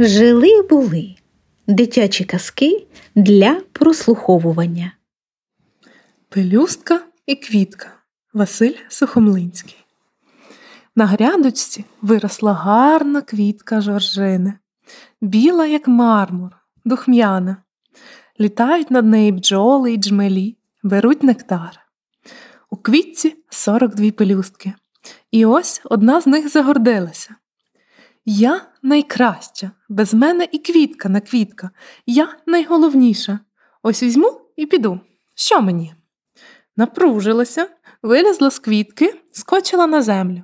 Жили були дитячі казки для прослуховування. Пелюстка і квітка Василь Сухомлинський. На грядочці виросла гарна квітка жоржини, біла, як мармур, духм'яна. Літають над неї бджоли й джмелі, беруть нектар. У квітці 42 пелюстки. І ось одна з них загордилася. Я найкраща, без мене і квітка на квітка. Я найголовніша. Ось візьму і піду. Що мені? Напружилася, вилізла з квітки, скочила на землю.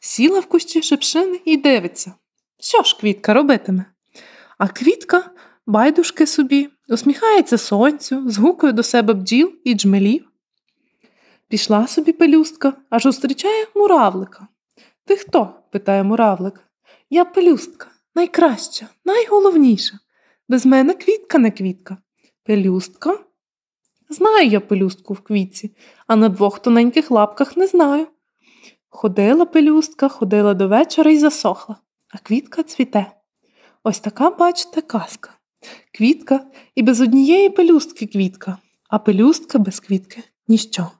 Сіла в кущі шипшини і дивиться. Що ж квітка робитиме? А квітка байдужки собі, усміхається сонцю, згукує до себе бджіл і джмелів. Пішла собі пелюстка, аж зустрічає муравлика. Ти хто? питає муравлик. Я пелюстка, найкраща, найголовніша. Без мене квітка не квітка. Пелюстка? Знаю я пелюстку в квітці, а на двох тоненьких лапках не знаю. Ходила пелюстка, ходила до вечора і засохла, а квітка цвіте. Ось така, бачите, казка. Квітка і без однієї пелюстки квітка, а пелюстка без квітки ніщо.